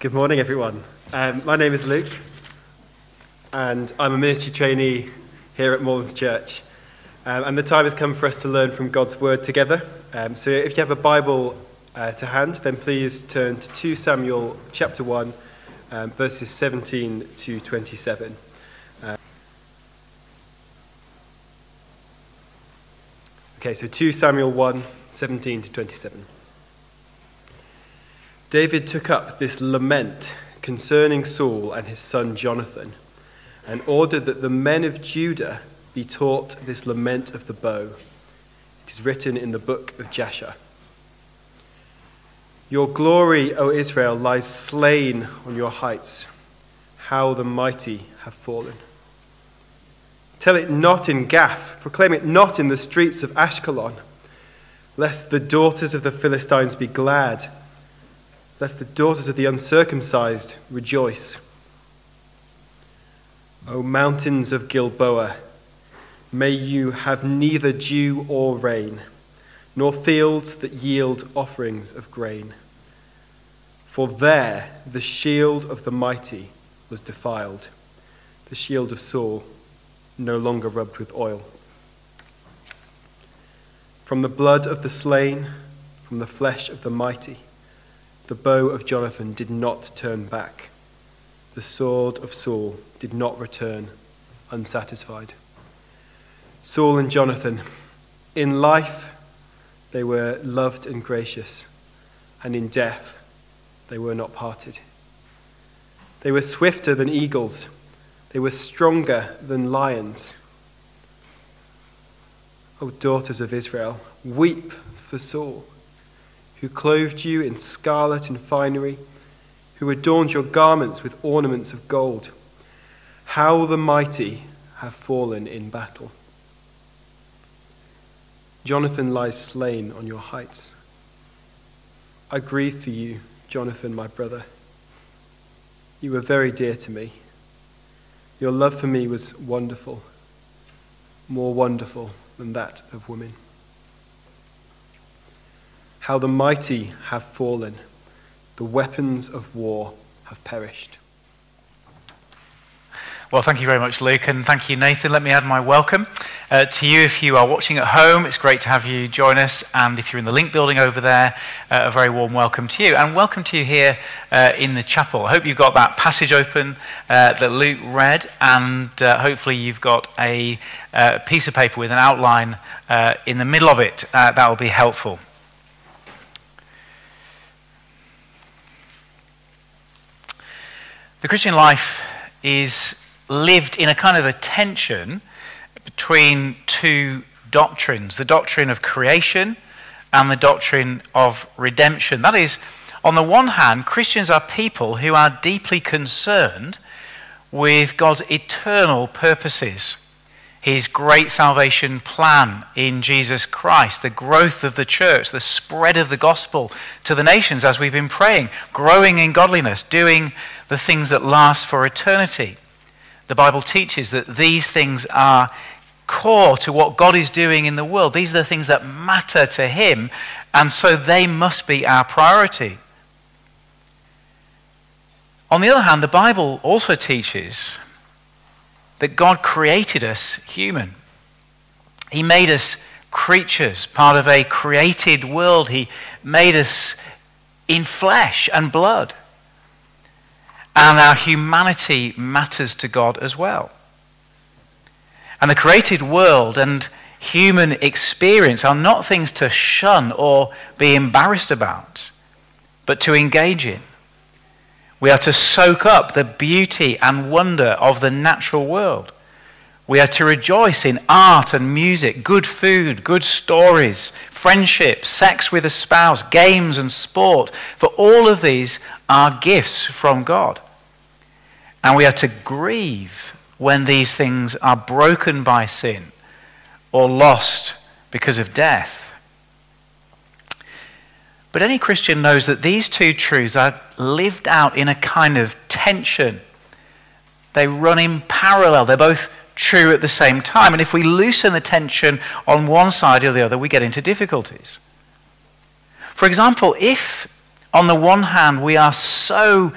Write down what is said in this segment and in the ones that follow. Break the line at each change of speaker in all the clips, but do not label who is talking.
Good morning, everyone. Um, my name is Luke, and I'm a ministry trainee here at Moorlands Church. Um, and the time has come for us to learn from God's Word together. Um, so if you have a Bible uh, to hand, then please turn to 2 Samuel chapter 1, um, verses 17 to 27. Uh, okay, so 2 Samuel 1, 17 to 27. David took up this lament concerning Saul and his son Jonathan and ordered that the men of Judah be taught this lament of the bow. It is written in the book of Jashar. Your glory, O Israel, lies slain on your heights. How the mighty have fallen. Tell it not in Gath, proclaim it not in the streets of Ashkelon, lest the daughters of the Philistines be glad lest the daughters of the uncircumcised rejoice. O mountains of Gilboa, may you have neither dew or rain, nor fields that yield offerings of grain. For there the shield of the mighty was defiled, the shield of Saul no longer rubbed with oil. From the blood of the slain, from the flesh of the mighty, the bow of Jonathan did not turn back. The sword of Saul did not return unsatisfied. Saul and Jonathan, in life, they were loved and gracious, and in death, they were not parted. They were swifter than eagles, they were stronger than lions. O daughters of Israel, weep for Saul who clothed you in scarlet and finery, who adorned your garments with ornaments of gold. How the mighty have fallen in battle. Jonathan lies slain on your heights. I grieve for you, Jonathan, my brother. You were very dear to me. Your love for me was wonderful, more wonderful than that of women how the mighty have fallen, the weapons of war have perished.
Well, thank you very much, Luke, and thank you, Nathan. Let me add my welcome uh, to you if you are watching at home. It's great to have you join us, and if you're in the link building over there, uh, a very warm welcome to you, and welcome to you here uh, in the chapel. I hope you've got that passage open uh, that Luke read, and uh, hopefully you've got a uh, piece of paper with an outline in the middle of it. that will be helpful. The Christian life is lived in a kind of a tension between two doctrines the doctrine of creation and the doctrine of redemption. That is, on the one hand, Christians are people who are deeply concerned with God's eternal purposes his great salvation plan in Jesus Christ, the growth of the church, the spread of the gospel to the nations as we've been praying, growing in godliness, doing the things that last for eternity. The Bible teaches that these things are core to what God is doing in the world. These are the things that matter to Him, and so they must be our priority. On the other hand, the Bible also teaches that God created us human. He made us creatures, part of a created world. He made us in flesh and blood. And our humanity matters to God as well. And the created world and human experience are not things to shun or be embarrassed about, but to engage in. We are to soak up the beauty and wonder of the natural world. We are to rejoice in art and music, good food, good stories, friendship, sex with a spouse, games and sport, for all of these are gifts from God. And we are to grieve when these things are broken by sin or lost because of death. But any Christian knows that these two truths are lived out in a kind of tension. They run in parallel, they're both true at the same time. And if we loosen the tension on one side or the other, we get into difficulties. For example, if On the one hand, we are so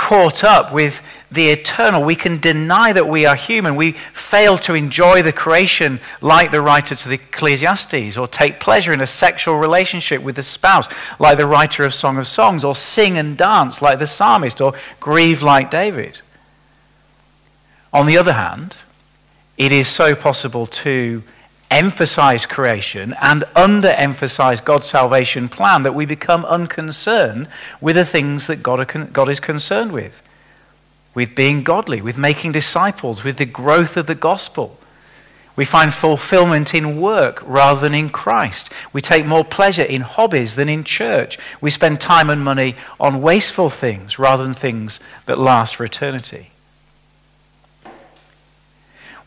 caught up with the eternal. We can deny that we are human. We fail to enjoy the creation like the writer to the Ecclesiastes, or take pleasure in a sexual relationship with the spouse like the writer of Song of Songs, or sing and dance like the psalmist, or grieve like David. On the other hand, it is so possible to emphasize creation and underemphasize God's salvation plan that we become unconcerned with the things that God, God is concerned with. With being godly, with making disciples, with the growth of the gospel. We find fulfillment in work rather than in Christ. We take more pleasure in hobbies than in church. We spend time and money on wasteful things rather than things that last for eternity.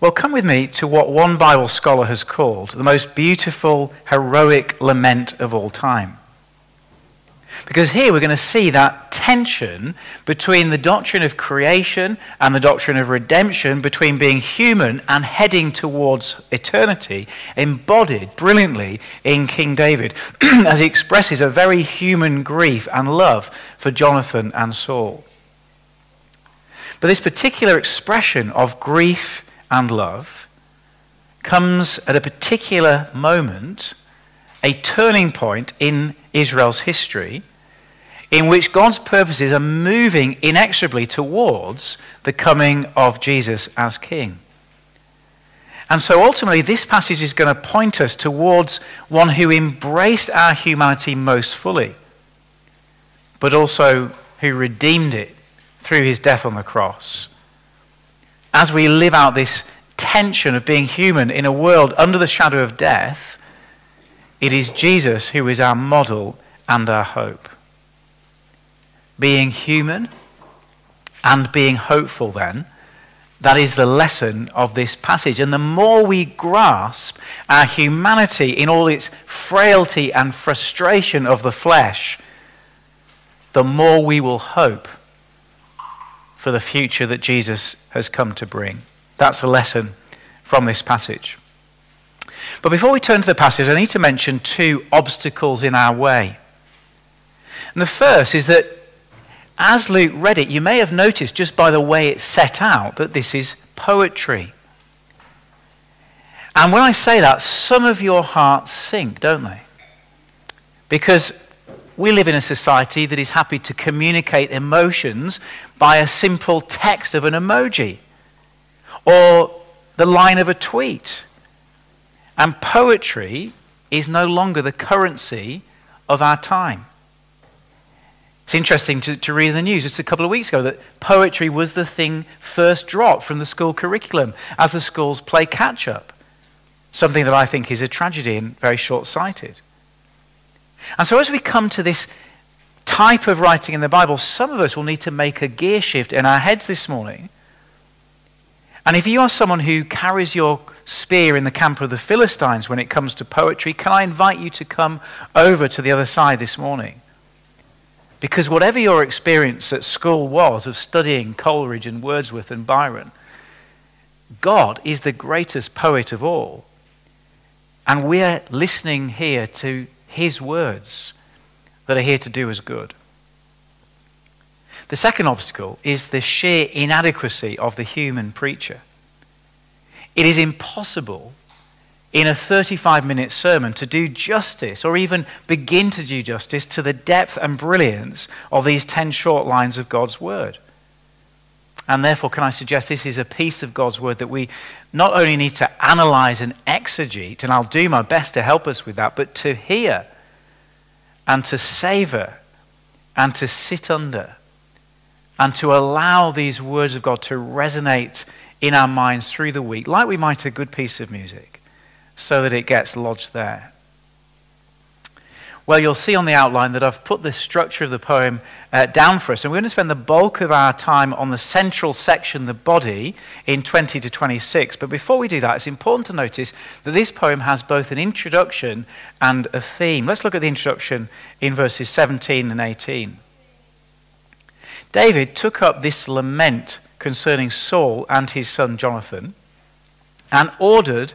Well, come with me to what one Bible scholar has called the most beautiful, heroic lament of all time. Because here we're going to see that tension between the doctrine of creation and the doctrine of redemption, between being human and heading towards eternity, embodied brilliantly in King David as he expresses a very human grief and love for Jonathan and Saul. But this particular expression of grief and love comes at a particular moment, a turning point in Israel's history, in which God's purposes are moving inexorably towards the coming of Jesus as King. And so ultimately, this passage is going to point us towards one who embraced our humanity most fully, but also who redeemed it through his death on the cross as we live out this tension of being human in a world under the shadow of death, it is Jesus who is our model and our hope. Being human and being hopeful, then, that is the lesson of this passage. And the more we grasp our humanity in all its frailty and frustration of the flesh, the more we will hope for the future that Jesus has come to bring. That's a lesson from this passage. But before we turn to the passage, I need to mention two obstacles in our way. And the first is that as Luke read it, you may have noticed just by the way it's set out that this is poetry. And when I say that, some of your hearts sink, don't they? Because we live in a society that is happy to communicate emotions by a simple text of an emoji or the line of a tweet. And poetry is no longer the currency of our time. It's interesting to, to, read in the news just a couple of weeks ago that poetry was the thing first dropped from the school curriculum as the schools play catch up. Something that I think is a tragedy and very short sighted. And so, as we come to this type of writing in the Bible, some of us will need to make a gear shift in our heads this morning. And if you are someone who carries your spear in the camp of the Philistines when it comes to poetry, can I invite you to come over to the other side this morning? Because whatever your experience at school was of studying Coleridge and Wordsworth and Byron, God is the greatest poet of all. And we're listening here to his words that are here to do us good. The second obstacle is the sheer inadequacy of the human preacher. It is impossible in a 35 minute sermon to do justice or even begin to do justice to the depth and brilliance of these 10 short lines of God's word. And therefore, can I suggest this is a piece of God's word that we not only need to analyze and exegete, and I'll do my best to help us with that, but to hear and to savor and to sit under and to allow these words of God to resonate in our minds through the week, like we might a good piece of music, so that it gets lodged there. Well, you'll see on the outline that I've put the structure of the poem uh, down for us. And we're going to spend the bulk of our time on the central section, the body, in 20 to 26. But before we do that, it's important to notice that this poem has both an introduction and a theme. Let's look at the introduction in verses 17 and 18. David took up this lament concerning Saul and his son Jonathan and ordered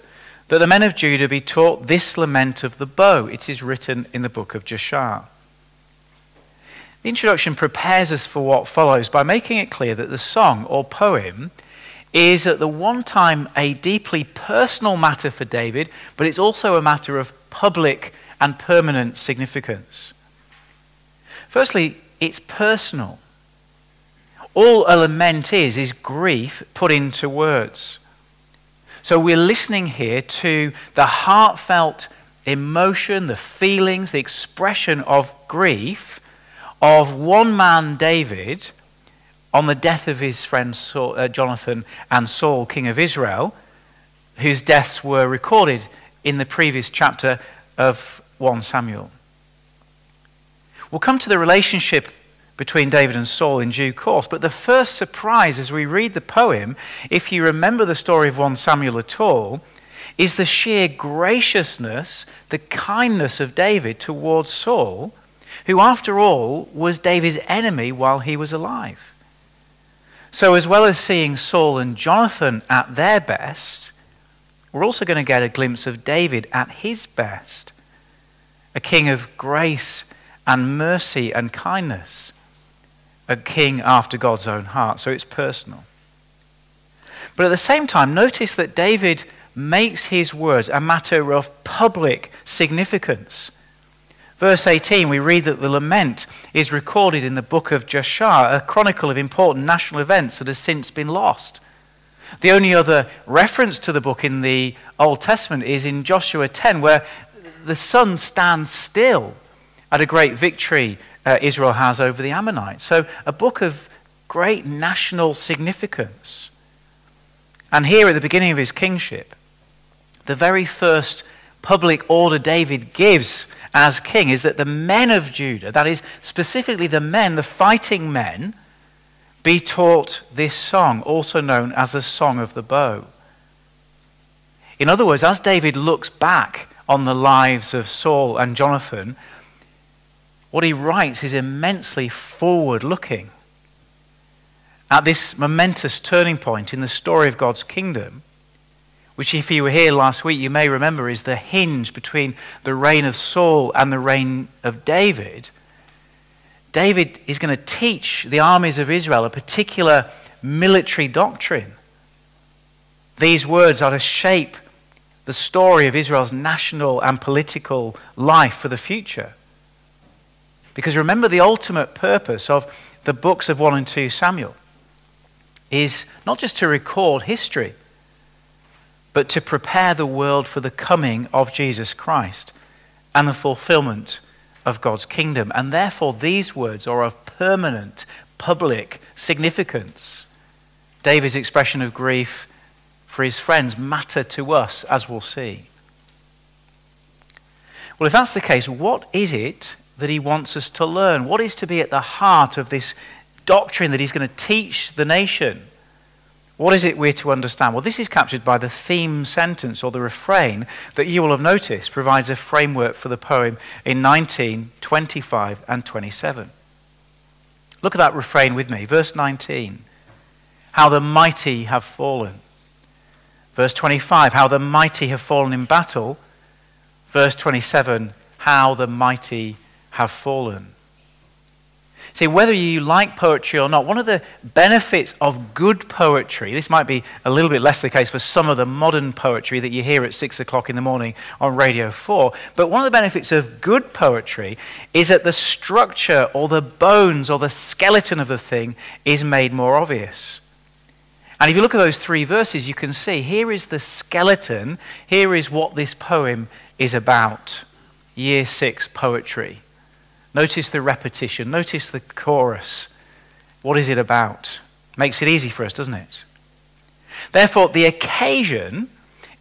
that the men of Judah be taught this lament of the bow. It is written in the book of Jashar. The introduction prepares us for what follows by making it clear that the song or poem is at the one time a deeply personal matter for David, but it's also a matter of public and permanent significance. Firstly, it's personal. All a lament is, is grief put into words. So we're listening here to the heartfelt emotion, the feelings, the expression of grief of one man, David, on the death of his friend Saul, uh, Jonathan and Saul, king of Israel, whose deaths were recorded in the previous chapter of 1 Samuel. We'll come to the relationship between David and Saul in due course, but the first surprise as we read the poem, if you remember the story of 1 Samuel at all, is the sheer graciousness, the kindness of David towards Saul, who, after all, was David's enemy while he was alive. So, as well as seeing Saul and Jonathan at their best, we're also going to get a glimpse of David at his best a king of grace and mercy and kindness, a king after God's own heart. So, it's personal. But at the same time, notice that David makes his words a matter of public significance. Verse 18, we read that the lament is recorded in the book of Jashar, a chronicle of important national events that has since been lost. The only other reference to the book in the Old Testament is in Joshua 10, where the sun stands still at a great victory uh, Israel has over the Ammonites. So, a book of great national significance. And here at the beginning of his kingship, the very first public order David gives as king is that the men of Judah, that is, specifically the men, the fighting men, be taught this song, also known as the Song of the Bow. In other words, as David looks back on the lives of Saul and Jonathan, what he writes is immensely forward looking. At this momentous turning point in the story of God's kingdom, which, if you were here last week, you may remember is the hinge between the reign of Saul and the reign of David. David is going to teach the armies of Israel a particular military doctrine. These words are to shape the story of Israel's national and political life for the future. Because remember, the ultimate purpose of the books of 1 and 2 Samuel is not just to record history but to prepare the world for the coming of Jesus Christ and the fulfillment of God's kingdom. And therefore, these words are of permanent public significance. David's expression of grief for his friends matter to us, as we'll see. Well, if that's the case, what is it that he wants us to learn? What is to be at the heart of this doctrine that he's going to teach the nation? What is it we're to understand? Well, this is captured by the theme sentence or the refrain that you will have noticed provides a framework for the poem in 19, 25, and 27. Look at that refrain with me. Verse 19 How the mighty have fallen. Verse 25 How the mighty have fallen in battle. Verse 27 How the mighty have fallen. See, whether you like poetry or not, one of the benefits of good poetry, this might be a little bit less the case for some of the modern poetry that you hear at six o'clock in the morning on Radio 4, but one of the benefits of good poetry is that the structure or the bones or the skeleton of the thing is made more obvious. And if you look at those three verses, you can see here is the skeleton, here is what this poem is about. Year six poetry. Notice the repetition. Notice the chorus. What is it about? Makes it easy for us, doesn't it? Therefore, the occasion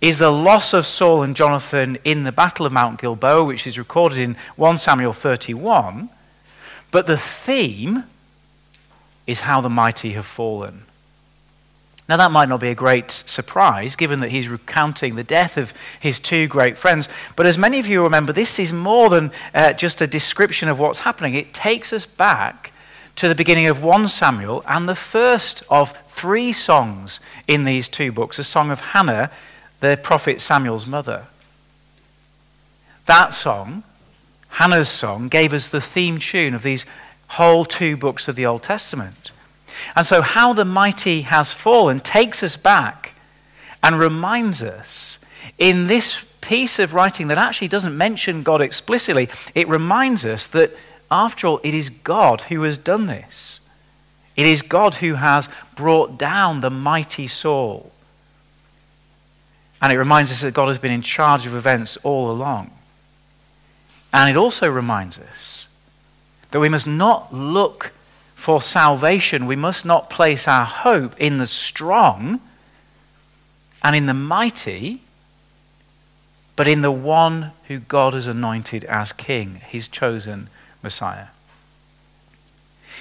is the loss of Saul and Jonathan in the Battle of Mount Gilboa, which is recorded in 1 Samuel 31. But the theme is how the mighty have fallen. Now, that might not be a great surprise, given that he's recounting the death of his two great friends. But as many of you remember, this is more than uh, just a description of what's happening. It takes us back to the beginning of 1 Samuel and the first of three songs in these two books a song of Hannah, the prophet Samuel's mother. That song, Hannah's song, gave us the theme tune of these whole two books of the Old Testament. And so, how the mighty has fallen takes us back and reminds us in this piece of writing that actually doesn't mention God explicitly, it reminds us that, after all, it is God who has done this. It is God who has brought down the mighty Saul. And it reminds us that God has been in charge of events all along. And it also reminds us that we must not look for salvation, we must not place our hope in the strong and in the mighty, but in the one who God has anointed as king, his chosen Messiah.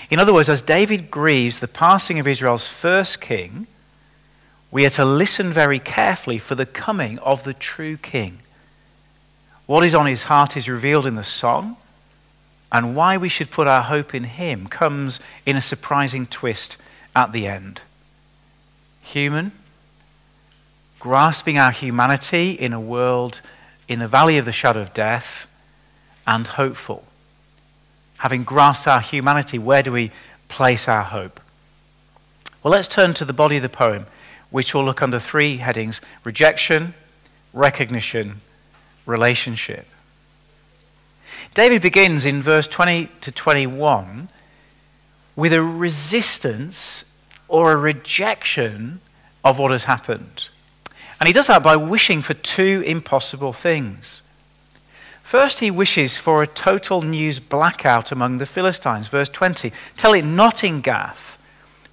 In other words, as David grieves the passing of Israel's first king, we are to listen very carefully for the coming of the true king. What is on his heart is revealed in the song and why we should put our hope in him comes in a surprising twist at the end. Human, grasping our humanity in a world in the valley of the shadow of death, and hopeful. Having grasped our humanity, where do we place our hope? Well, let's turn to the body of the poem, which will look under three headings rejection, recognition, relationship. David begins in verse 20 to 21 with a resistance or a rejection of what has happened. And he does that by wishing for two impossible things. First, he wishes for a total news blackout among the Philistines. Verse 20 Tell it not in Gath,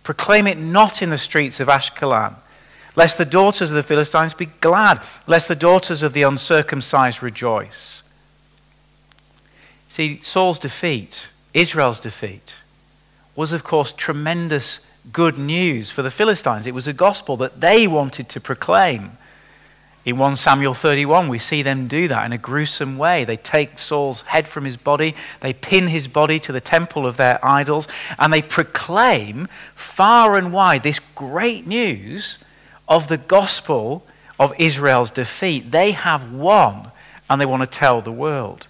proclaim it not in the streets of Ashkelon, lest the daughters of the Philistines be glad, lest the daughters of the uncircumcised rejoice. See, Saul's defeat, Israel's defeat, was of course tremendous good news for the Philistines. It was a gospel that they wanted to proclaim. In 1 Samuel 31, we see them do that in a gruesome way. They take Saul's head from his body, they pin his body to the temple of their idols, and they proclaim far and wide this great news of the gospel of Israel's defeat. They have won, and they want to tell the world.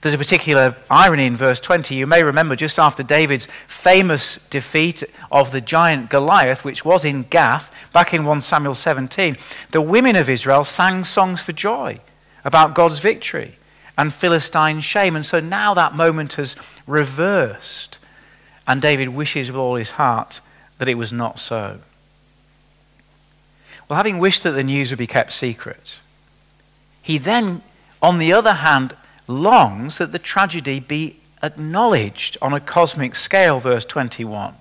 There's a particular irony in verse 20. You may remember just after David's famous defeat of the giant Goliath, which was in Gath, back in 1 Samuel 17, the women of Israel sang songs for joy about God's victory and Philistine shame. And so now that moment has reversed, and David wishes with all his heart that it was not so. Well, having wished that the news would be kept secret, he then, on the other hand, longs that the tragedy be acknowledged on a cosmic scale, verse 21.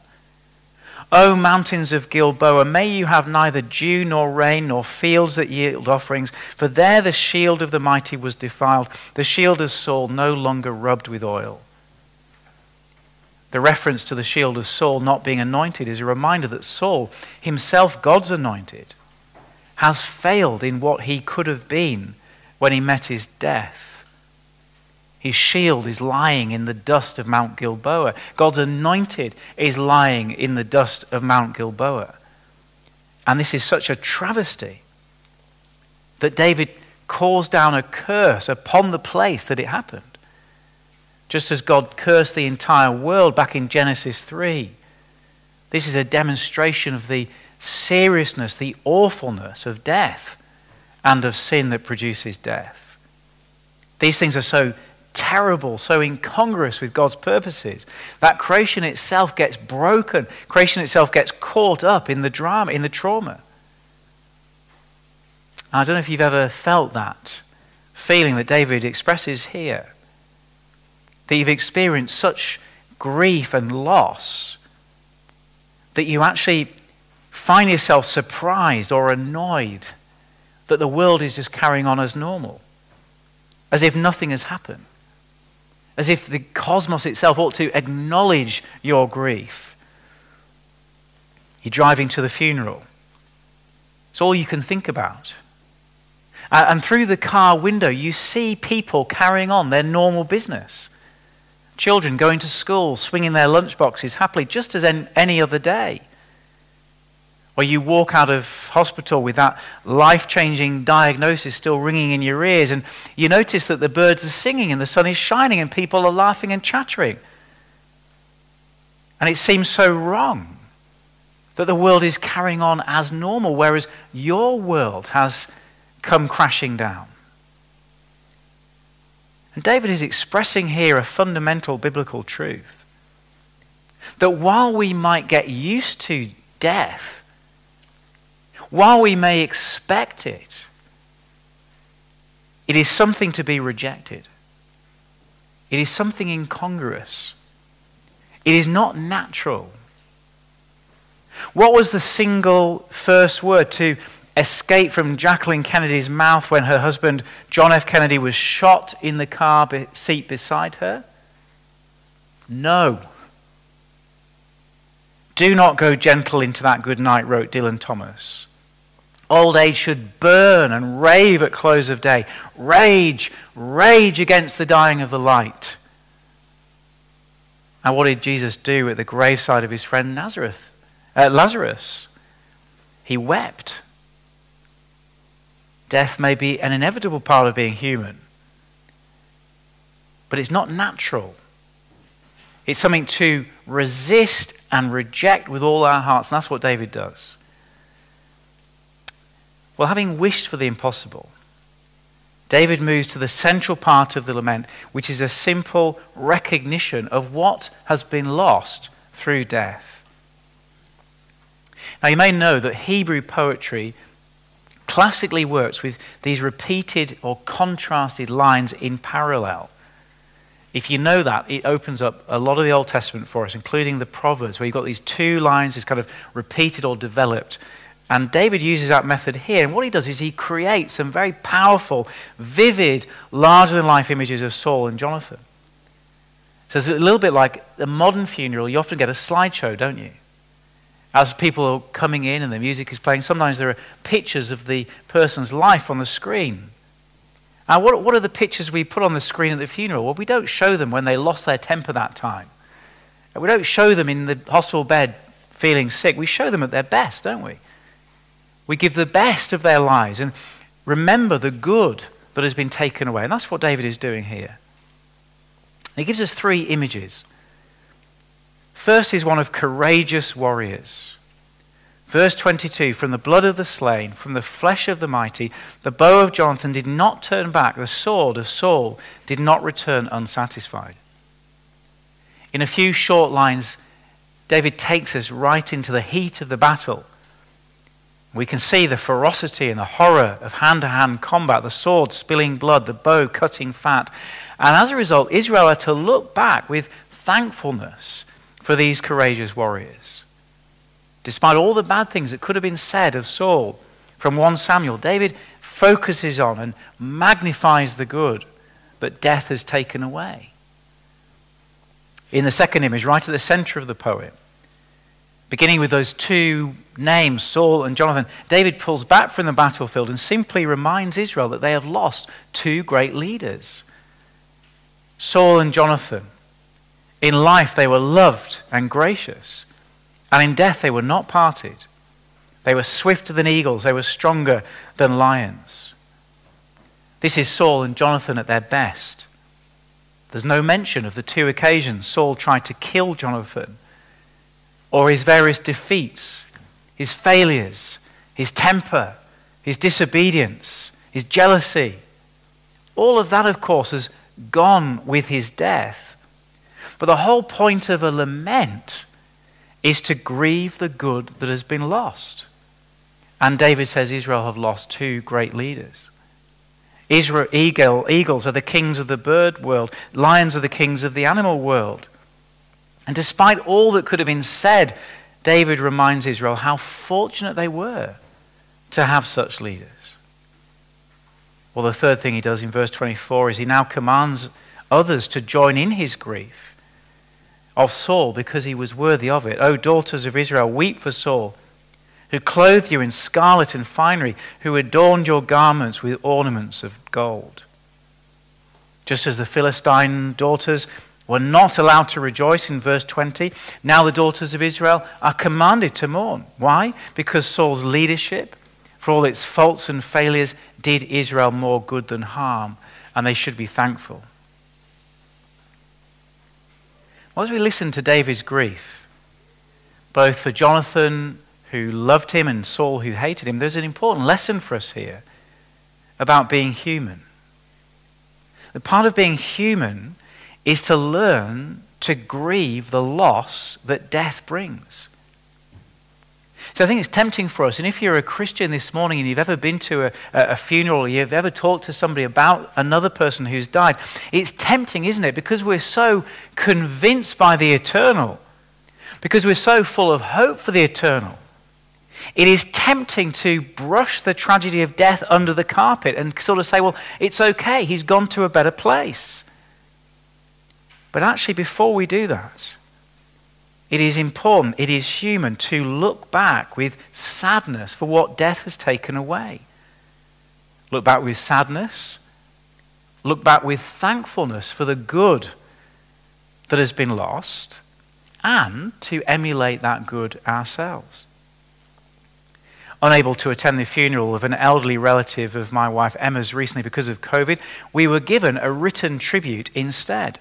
O mountains of Gilboa, may you have neither dew nor rain nor fields that yield offerings, for there the shield of the mighty was defiled, the shield of Saul no longer rubbed with oil. The reference to the shield of Saul not being anointed is a reminder that Saul, himself God's anointed, has failed in what he could have been when he met his death. His shield is lying in the dust of Mount Gilboa. God's anointed is lying in the dust of Mount Gilboa. And this is such a travesty that David calls down a curse upon the place that it happened. Just as God cursed the entire world back in Genesis 3. This is a demonstration of the seriousness, the awfulness of death and of sin that produces death. These things are so terrible, so incongruous with God's purposes, that creation itself gets broken. Creation itself gets caught up in the drama, in the trauma. I don't know if you've ever felt that feeling that David expresses here. That you've experienced such grief and loss that you actually find yourself surprised or annoyed that the world is just carrying on as normal, as if nothing has happened as if the cosmos itself ought to acknowledge your grief. You're driving to the funeral. It's all you can think about. And through the car window, you see people carrying on their normal business. Children going to school, swinging their lunchboxes happily, just as any other day. Or you walk out of hospital with that life changing diagnosis still ringing in your ears, and you notice that the birds are singing and the sun is shining and people are laughing and chattering. And it seems so wrong that the world is carrying on as normal, whereas your world has come crashing down. And David is expressing here a fundamental biblical truth that while we might get used to death, while we may expect it, it is something to be rejected. It is something incongruous. It is not natural. What was the single first word to escape from Jacqueline Kennedy's mouth when her husband, John F. Kennedy, was shot in the car seat beside her? No. Do not go gentle into that good night, wrote Dylan Thomas. Old age should burn and rave at close of day. Rage, rage against the dying of the light. And what did Jesus do at the graveside of his friend Nazareth, uh, Lazarus? He wept. Death may be an inevitable part of being human, but it's not natural. It's something to resist and reject with all our hearts, and that's what David does. Well, having wished for the impossible, David moves to the central part of the lament, which is a simple recognition of what has been lost through death. Now, you may know that Hebrew poetry classically works with these repeated or contrasted lines in parallel. If you know that, it opens up a lot of the Old Testament for us, including the Proverbs, where you've got these two lines, is kind of repeated or developed. And David uses that method here. And what he does is he creates some very powerful, vivid, larger than life images of Saul and Jonathan. So it's a little bit like a modern funeral. You often get a slideshow, don't you? As people are coming in and the music is playing, sometimes there are pictures of the person's life on the screen. Now, what, what are the pictures we put on the screen at the funeral? Well, we don't show them when they lost their temper that time. We don't show them in the hospital bed feeling sick. We show them at their best, don't we? We give the best of their lives and remember the good that has been taken away. And that's what David is doing here. He gives us three images. First is one of courageous warriors. Verse 22 From the blood of the slain, from the flesh of the mighty, the bow of Jonathan did not turn back, the sword of Saul did not return unsatisfied. In a few short lines, David takes us right into the heat of the battle we can see the ferocity and the horror of hand to hand combat, the sword spilling blood, the bow cutting fat. And as a result, Israel are to look back with thankfulness for these courageous warriors. Despite all the bad things that could have been said of Saul from 1 Samuel, David focuses on and magnifies the good that death has taken away. In the second image, right at the center of the poem, beginning with those two names, Saul and Jonathan, David pulls back from the battlefield and simply reminds Israel that they have lost two great leaders Saul and Jonathan. In life, they were loved and gracious, and in death, they were not parted. They were swifter than eagles, they were stronger than lions. This is Saul and Jonathan at their best. There's no mention of the two occasions Saul tried to kill Jonathan or his various defeats, his failures, his temper, his disobedience, his jealousy. All of that, of course, has gone with his death. But the whole point of a lament is to grieve the good that has been lost. And David says Israel have lost two great leaders. Israel, eagle, eagles are the kings of the bird world, lions are the kings of the animal world. And despite all that could have been said, David reminds Israel how fortunate they were to have such leaders. Well, the third thing he does in verse 24 is he now commands others to join in his grief of Saul because he was worthy of it. O daughters of Israel, weep for Saul, who clothed you in scarlet and finery, who adorned your garments with ornaments of gold. Just as the Philistine daughters were not allowed to rejoice in verse 20. Now the daughters of Israel are commanded to mourn. Why? Because Saul's leadership, for all its faults and failures, did Israel more good than harm, and they should be thankful. Well, as we listen to David's grief, both for Jonathan, who loved him, and Saul, who hated him, there's an important lesson for us here about being human. The part of being human is to learn to grieve the loss that death brings. So I think it's tempting for us. And if you're a Christian this morning and you've ever been to a, a funeral, or you've ever talked to somebody about another person who's died, it's tempting, isn't it? Because we're so convinced by the eternal, because we're so full of hope for the eternal. It is tempting to brush the tragedy of death under the carpet and sort of say, well, it's okay, he's gone to a better place. But actually, before we do that, it is important, it is human to look back with sadness for what death has taken away. Look back with sadness. Look back with thankfulness for the good that has been lost and to emulate that good ourselves. Unable to attend the funeral of an elderly relative of my wife Emma's recently because of COVID, we were given a written tribute instead.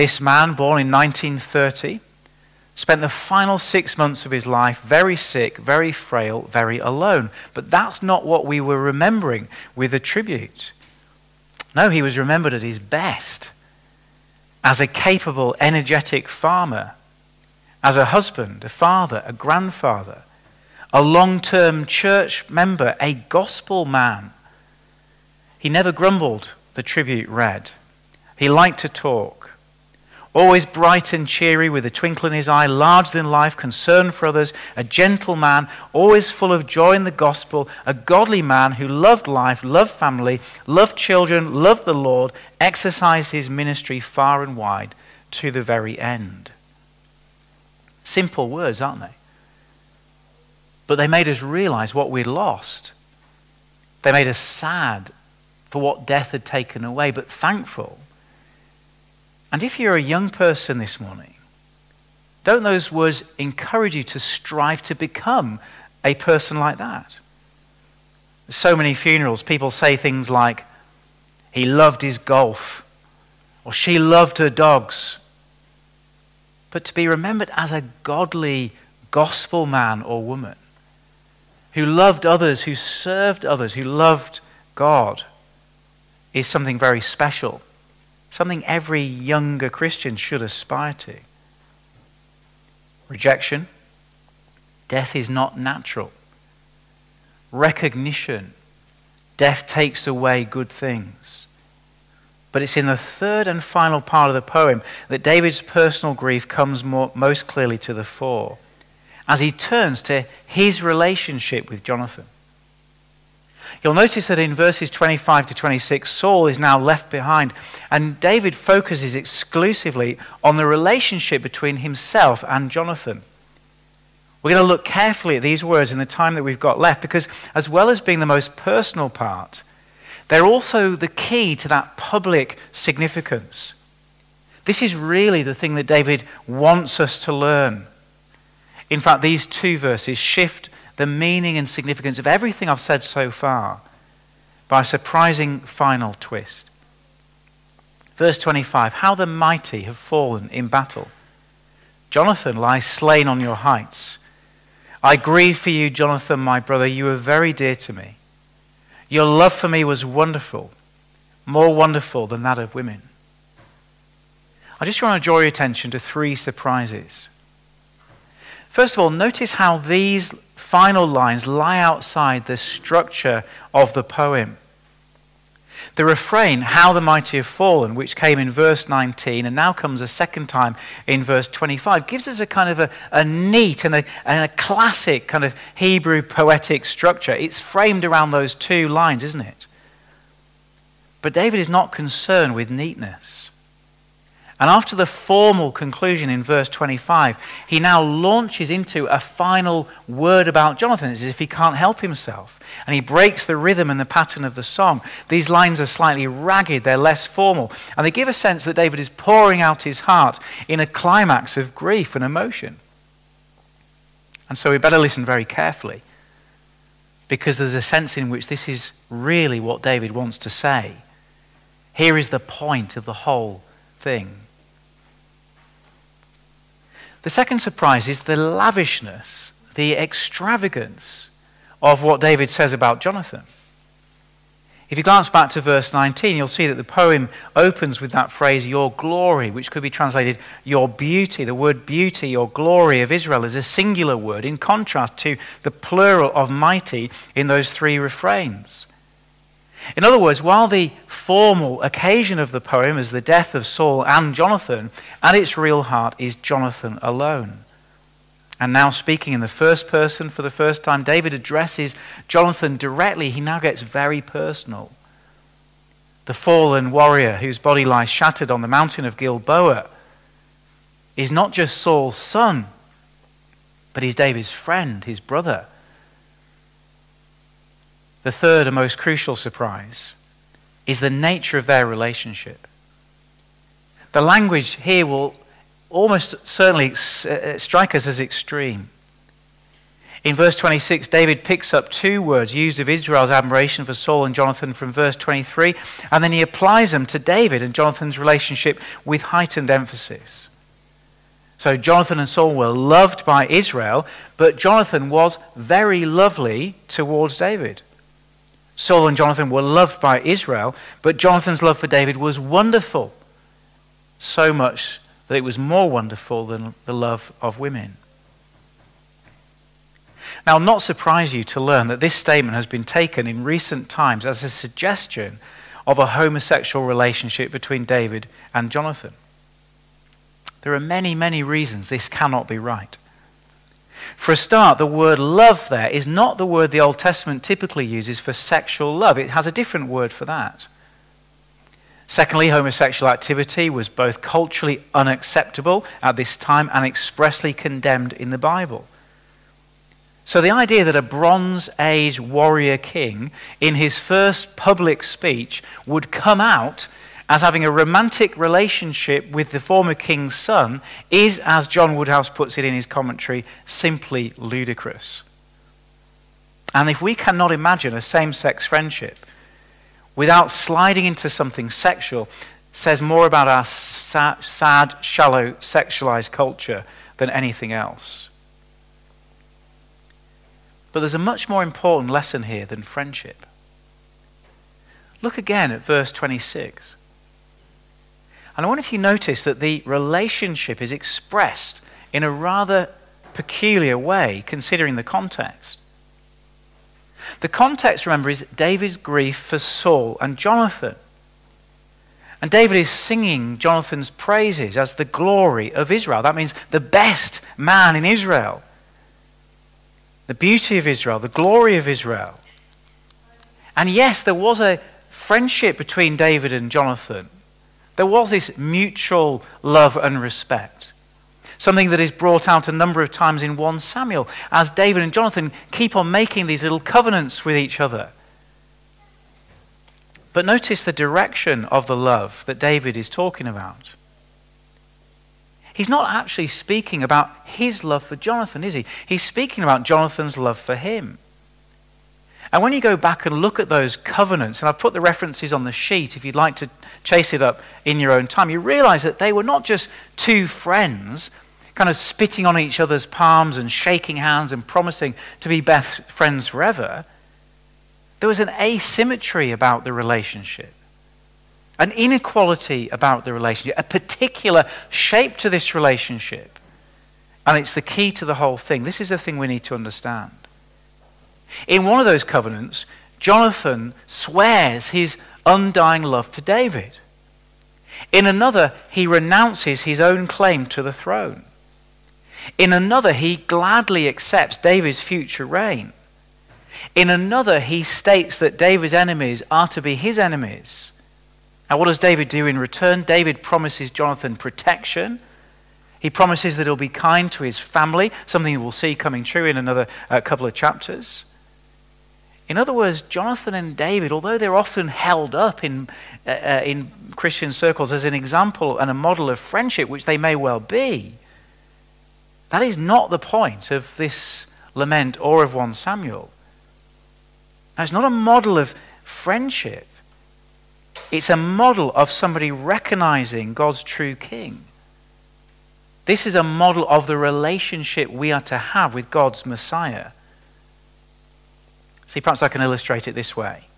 This man, born in 1930, spent the final six months of his life very sick, very frail, very alone. But that's not what we were remembering with a tribute. No, he was remembered at his best as a capable, energetic farmer, as a husband, a father, a grandfather, a long term church member, a gospel man. He never grumbled, the tribute read. He liked to talk always bright and cheery with a twinkle in his eye, larger than life, concern for others, a gentle man, always full of joy in the gospel, a godly man who loved life, loved family, loved children, loved the Lord, exercised his ministry far and wide to the very end. Simple words, aren't they? But they made us realize what we'd lost. They made us sad for what death had taken away, but thankful and if you're a young person this morning, don't those words encourage you to strive to become a person like that? So many funerals, people say things like, he loved his golf, or she loved her dogs. But to be remembered as a godly gospel man or woman who loved others, who served others, who loved God is something very special something every younger Christian should aspire to. Rejection, death is not natural. Recognition, death takes away good things. But it's in the third and final part of the poem that David's personal grief comes more, most clearly to the fore as he turns to his relationship with Jonathan. You'll notice that in verses 25 to 26, Saul is now left behind, and David focuses exclusively on the relationship between himself and Jonathan. We're going to look carefully at these words in the time that we've got left because, as well as being the most personal part, they're also the key to that public significance. This is really the thing that David wants us to learn. In fact, these two verses shift the meaning and significance of everything I've said so far by a surprising final twist. Verse 25 How the mighty have fallen in battle. Jonathan lies slain on your heights. I grieve for you, Jonathan, my brother. You were very dear to me. Your love for me was wonderful, more wonderful than that of women. I just want to draw your attention to three surprises. First of all, notice how these final lines lie outside the structure of the poem. The refrain, How the Mighty Have Fallen, which came in verse 19 and now comes a second time in verse 25, gives us a kind of a, a neat and a, and a classic kind of Hebrew poetic structure. It's framed around those two lines, isn't it? But David is not concerned with neatness. And after the formal conclusion in verse 25, he now launches into a final word about Jonathan. As if he can't help himself. And he breaks the rhythm and the pattern of the song. These lines are slightly ragged, they're less formal. And they give a sense that David is pouring out his heart in a climax of grief and emotion. And so we better listen very carefully because there's a sense in which this is really what David wants to say. Here is the point of the whole thing. The second surprise is the lavishness, the extravagance of what David says about Jonathan. If you glance back to verse 19, you'll see that the poem opens with that phrase, your glory, which could be translated your beauty. The word beauty or glory of Israel is a singular word in contrast to the plural of mighty in those three refrains. In other words, while the formal occasion of the poem is the death of Saul and Jonathan, at its real heart is Jonathan alone. And now, speaking in the first person for the first time, David addresses Jonathan directly. He now gets very personal. The fallen warrior whose body lies shattered on the mountain of Gilboa is not just Saul's son, but he's David's friend, his brother. The third and most crucial surprise is the nature of their relationship. The language here will almost certainly uh, strike us as extreme. In verse 26, David picks up two words used of Israel's admiration for Saul and Jonathan from verse 23, and then he applies them to David and Jonathan's relationship with heightened emphasis. So Jonathan and Saul were loved by Israel, but Jonathan was very lovely towards David. Saul and Jonathan were loved by Israel, but Jonathan's love for David was wonderful. So much that it was more wonderful than the love of women. Now, I'll not surprise you to learn that this statement has been taken in recent times as a suggestion of a homosexual relationship between David and Jonathan. There are many, many reasons this cannot be right. For a start, the word love there is not the word the Old Testament typically uses for sexual love, it has a different word for that. Secondly, homosexual activity was both culturally unacceptable at this time and expressly condemned in the Bible. So the idea that a Bronze Age warrior king, in his first public speech, would come out as having a romantic relationship with the former king's son is, as John Woodhouse puts it in his commentary, simply ludicrous. And if we cannot imagine a same sex friendship, without sliding into something sexual says more about our sad, sad, shallow, sexualized culture than anything else. But there's a much more important lesson here than friendship. Look again at verse 26. And I wonder if you notice that the relationship is expressed in a rather peculiar way, considering the context. The context, remember, is David's grief for Saul and Jonathan. And David is singing Jonathan's praises as the glory of Israel. That means the best man in Israel. The beauty of Israel, the glory of Israel. And yes, there was a friendship between David and Jonathan. There was this mutual love and respect something that is brought out a number of times in 1 Samuel, as David and Jonathan keep on making these little covenants with each other. But notice the direction of the love that David is talking about. He's not actually speaking about his love for Jonathan, is he? He's speaking about Jonathan's love for him. And when you go back and look at those covenants, and I've put the references on the sheet if you'd like to chase it up in your own time, you realize that they were not just two friends kind of spitting on each other's palms and shaking hands and promising to be best friends forever, there was an asymmetry about the relationship, an inequality about the relationship, a particular shape to this relationship. And it's the key to the whole thing. This is the thing we need to understand. In one of those covenants, Jonathan swears his undying love to David. In another, he renounces his own claim to the throne. In another, he gladly accepts David's future reign. In another, he states that David's enemies are to be his enemies. And what does David do in return? David promises Jonathan protection. He promises that he'll be kind to his family, something we'll see coming true in another uh, couple of chapters. In other words, Jonathan and David, although they're often held up in, uh, uh in Christian circles as an example and a model of friendship, which they may well be, that is not the point of this lament or of 1 Samuel. Now, it's not a model of friendship, it's a model of somebody recognizing God's true king. This is a model of the relationship we are to have with God's Messiah. See, perhaps I can illustrate it this way.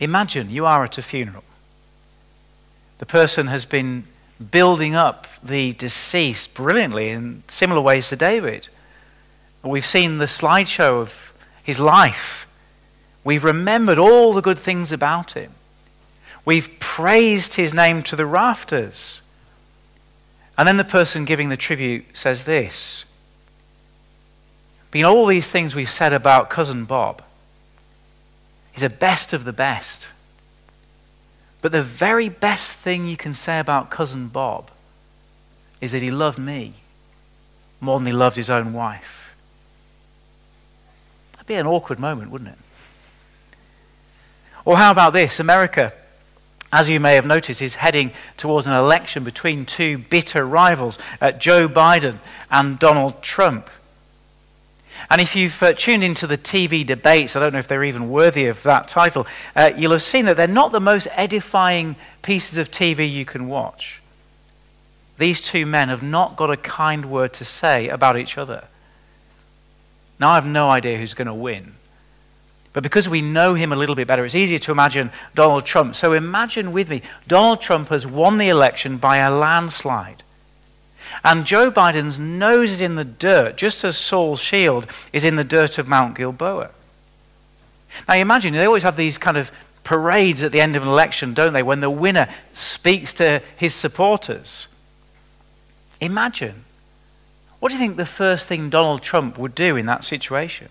Imagine you are at a funeral. The person has been building up the deceased brilliantly in similar ways to David. We've seen the slideshow of his life. We've remembered all the good things about him. We've praised his name to the rafters. And then the person giving the tribute says this Being all these things we've said about cousin Bob, he's the best of the best. But the very best thing you can say about cousin Bob is that he loved me more than he loved his own wife. That'd be an awkward moment, wouldn't it? Or how about this? America as you may have noticed, is heading towards an election between two bitter rivals, uh, Joe Biden and Donald Trump. And if you've uh, tuned into the TV debates, I don't know if they're even worthy of that title, uh, you'll have seen that they're not the most edifying pieces of TV you can watch. These two men have not got a kind word to say about each other. Now, I have no idea who's going to win. But because we know him a little bit better, it's easier to imagine Donald Trump. So imagine with me Donald Trump has won the election by a landslide. And Joe Biden's nose is in the dirt, just as Saul's shield is in the dirt of Mount Gilboa. Now, imagine, they always have these kind of parades at the end of an election, don't they, when the winner speaks to his supporters. Imagine. What do you think the first thing Donald Trump would do in that situation?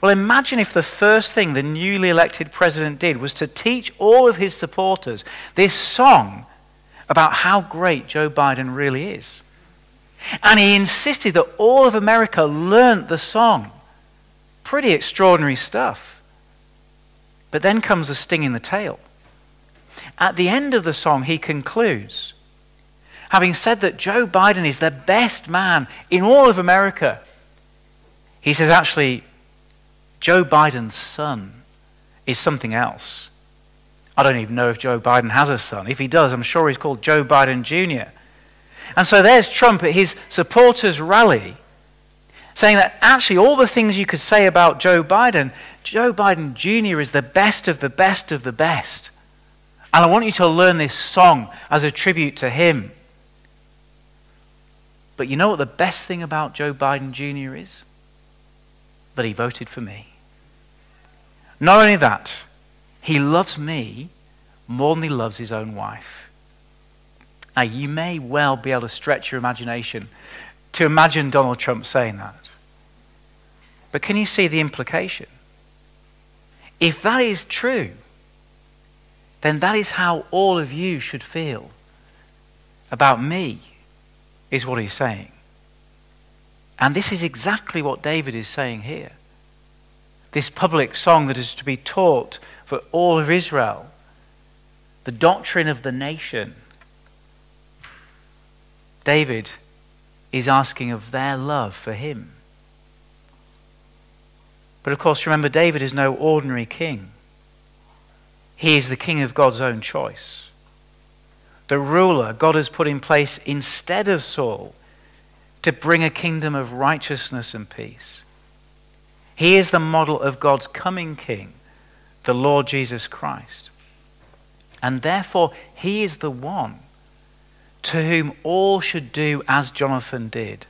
Well, imagine if the first thing the newly elected president did was to teach all of his supporters this song about how great Joe Biden really is. And he insisted that all of America learnt the song. Pretty extraordinary stuff. But then comes the sting in the tail. At the end of the song, he concludes having said that Joe Biden is the best man in all of America, he says, actually, Joe Biden's son is something else. I don't even know if Joe Biden has a son. If he does, I'm sure he's called Joe Biden Jr. And so there's Trump at his supporters' rally saying that actually all the things you could say about Joe Biden, Joe Biden Jr. is the best of the best of the best. And I want you to learn this song as a tribute to him. But you know what the best thing about Joe Biden Jr. is? That he voted for me. Not only that, he loves me more than he loves his own wife. Now, you may well be able to stretch your imagination to imagine Donald Trump saying that. But can you see the implication? If that is true, then that is how all of you should feel about me, is what he's saying. And this is exactly what David is saying here this public song that is to be taught for all of Israel, the doctrine of the nation. David is asking of their love for him. But of course, remember, David is no ordinary king. He is the king of God's own choice. The ruler God has put in place instead of Saul to bring a kingdom of righteousness and peace. He is the model of God's coming King, the Lord Jesus Christ. And therefore, he is the one to whom all should do as Jonathan did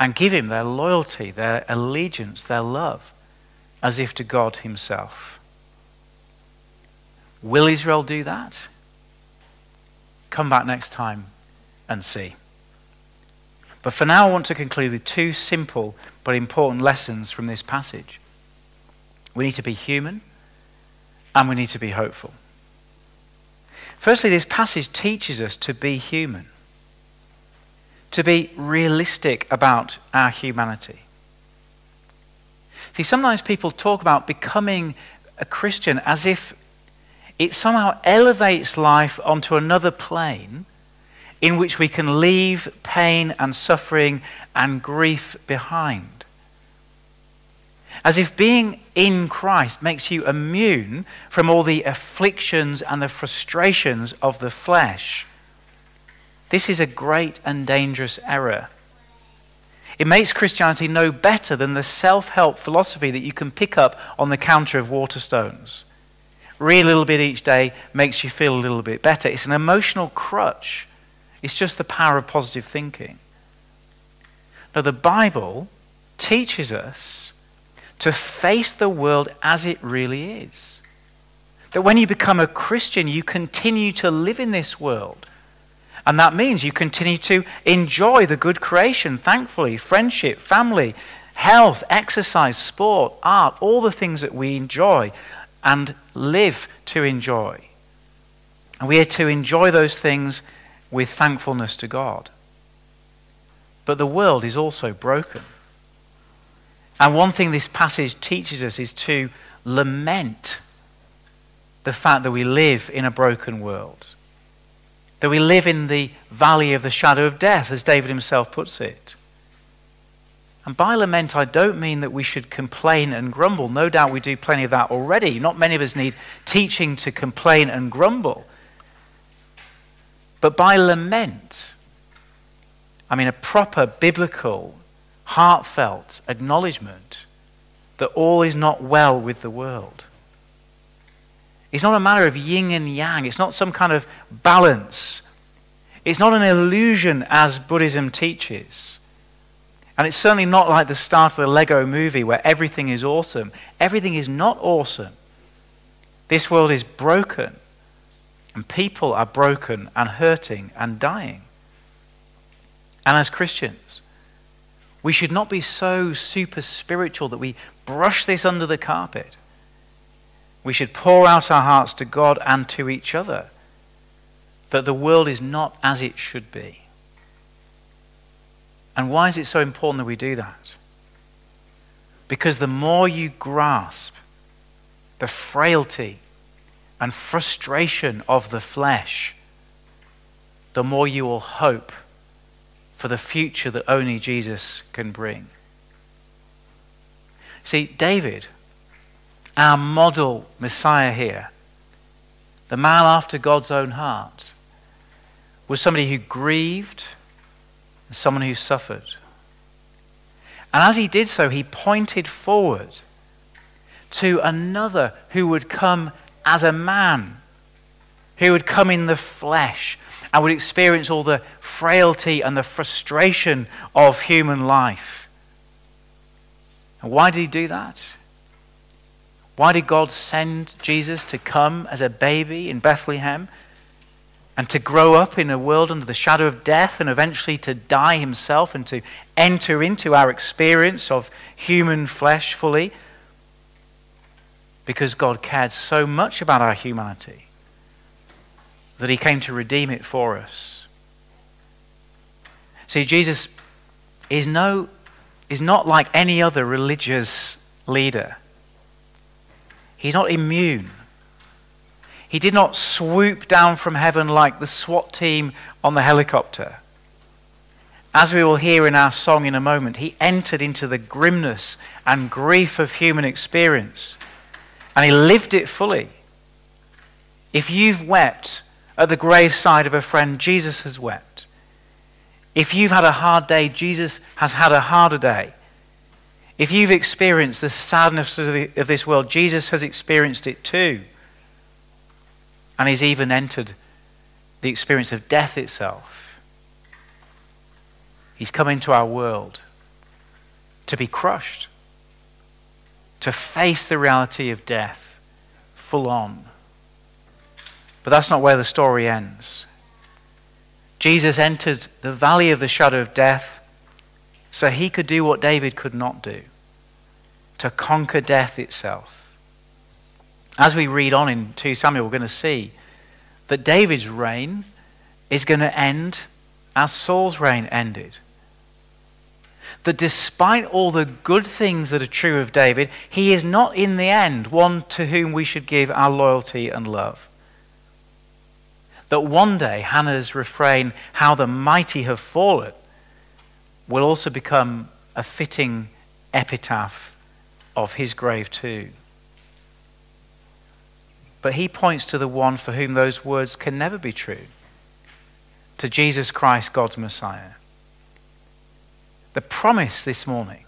and give him their loyalty, their allegiance, their love, as if to God himself. Will Israel do that? Come back next time and see. But for now, I want to conclude with two simple but important lessons from this passage. We need to be human and we need to be hopeful. Firstly, this passage teaches us to be human, to be realistic about our humanity. See, sometimes people talk about becoming a Christian as if it somehow elevates life onto another plane in which we can leave pain and suffering and grief behind. As if being in Christ makes you immune from all the afflictions and the frustrations of the flesh. This is a great and dangerous error. It makes Christianity no better than the self help philosophy that you can pick up on the counter of Waterstones. Read a little bit each day makes you feel a little bit better. It's an emotional crutch, it's just the power of positive thinking. Now, the Bible teaches us to face the world as it really is. That when you become a Christian, you continue to live in this world. And that means you continue to enjoy the good creation, thankfully, friendship, family, health, exercise, sport, art, all the things that we enjoy and live to enjoy. And we are to enjoy those things with thankfulness to God. But the world is also broken. And one thing this passage teaches us is to lament the fact that we live in a broken world. That we live in the valley of the shadow of death, as David himself puts it. And by lament, I don't mean that we should complain and grumble. No doubt we do plenty of that already. Not many of us need teaching to complain and grumble. But by lament, I mean a proper biblical, heartfelt acknowledgement that all is not well with the world. It's not a matter of yin and yang. It's not some kind of balance. It's not an illusion as Buddhism teaches. And it's certainly not like the start of the Lego movie where everything is awesome. Everything is not awesome. This world is broken. And people are broken and hurting and dying. And as Christians, we should not be so super spiritual that we brush this under the carpet. We should pour out our hearts to God and to each other that the world is not as it should be. And why is it so important that we do that? Because the more you grasp the frailty and frustration of the flesh, the more you will hope for the future that only Jesus can bring. See, David our model Messiah here, the man after God's own heart, was somebody who grieved and someone who suffered. And as he did so, he pointed forward to another who would come as a man, who would come in the flesh and would experience all the frailty and the frustration of human life. And why did he do that? Why did God send Jesus to come as a baby in Bethlehem and to grow up in a world under the shadow of death and eventually to die himself and to enter into our experience of human flesh fully? Because God cared so much about our humanity that he came to redeem it for us. See, Jesus is, no, is not like any other religious leader. He's not immune. He did not swoop down from heaven like the SWAT team on the helicopter. As we will hear in our song in a moment, he entered into the grimness and grief of human experience and he lived it fully. If you've wept at the graveside of a friend, Jesus has wept. If you've had a hard day, Jesus has had a harder day. If you've experienced the sadness of, the, of this world, Jesus has experienced it too. And he's even entered the experience of death itself. He's come into our world to be crushed, to face the reality of death full on. But that's not where the story ends. Jesus entered the valley of the shadow of death so he could do what David could not do to conquer death itself. As we read on in 2 Samuel, we're going to see that David's reign is going to end as Saul's reign ended. That despite all the good things that are true of David, he is not in the end one to whom we should give our loyalty and love. That one day Hannah's refrain, How the mighty have fallen, will also become a fitting epitaph of his grave, too. But he points to the one for whom those words can never be true to Jesus Christ, God's Messiah. The promise this morning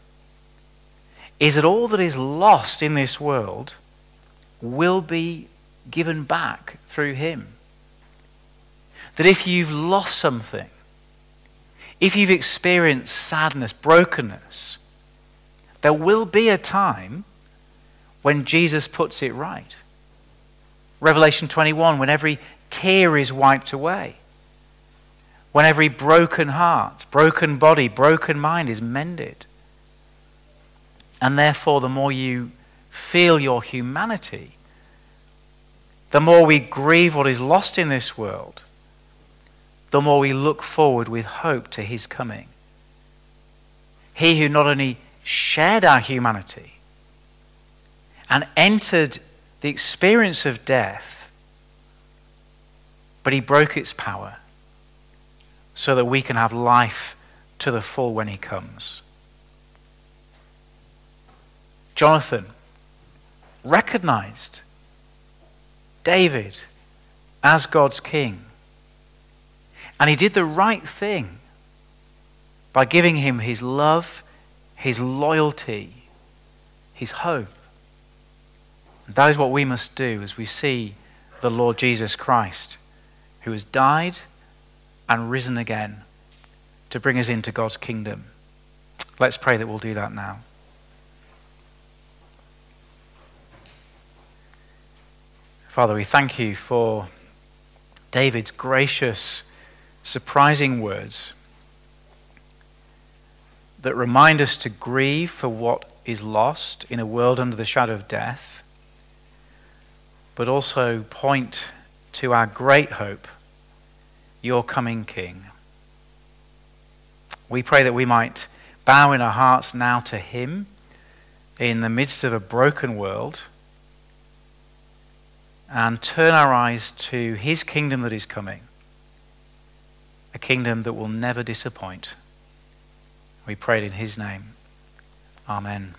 is that all that is lost in this world will be given back through Him. That if you've lost something, if you've experienced sadness, brokenness, there will be a time when Jesus puts it right. Revelation 21, when every tear is wiped away, when every broken heart, broken body, broken mind is mended. And therefore, the more you feel your humanity, the more we grieve what is lost in this world, the more we look forward with hope to his coming. He who not only shared our humanity and entered the experience of death, but he broke its power so that we can have life to the full when he comes. Jonathan recognized David as God's king. And he did the right thing by giving him his love, his loyalty, his hope. And that is what we must do as we see the Lord Jesus Christ, who has died and risen again to bring us into God's kingdom. Let's pray that we'll do that now. Father, we thank you for David's gracious, surprising words that remind us to grieve for what is lost in a world under the shadow of death, but also point to our great hope, your coming King. We pray that we might bow in our hearts now to Him in the midst of a broken world and turn our eyes to his kingdom that is coming, a kingdom that will never disappoint. We prayed in his name. Amen.